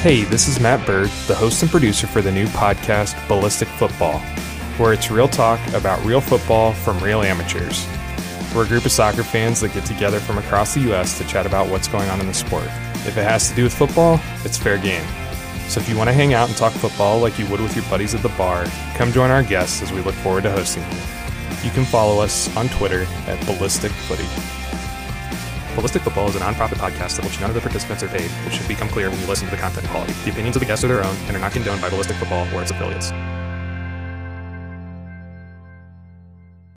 Hey, this is Matt Berg, the host and producer for the new podcast, Ballistic Football, where it's real talk about real football from real amateurs. We're a group of soccer fans that get together from across the U.S. to chat about what's going on in the sport. If it has to do with football, it's fair game. So if you want to hang out and talk football like you would with your buddies at the bar, come join our guests as we look forward to hosting you. You can follow us on Twitter at Ballistic Footy. Ballistic Football is a non-profit podcast of which none of the participants are paid, which should become clear when you listen to the content quality. The opinions of the guests are their own and are not condoned by Ballistic Football or its affiliates.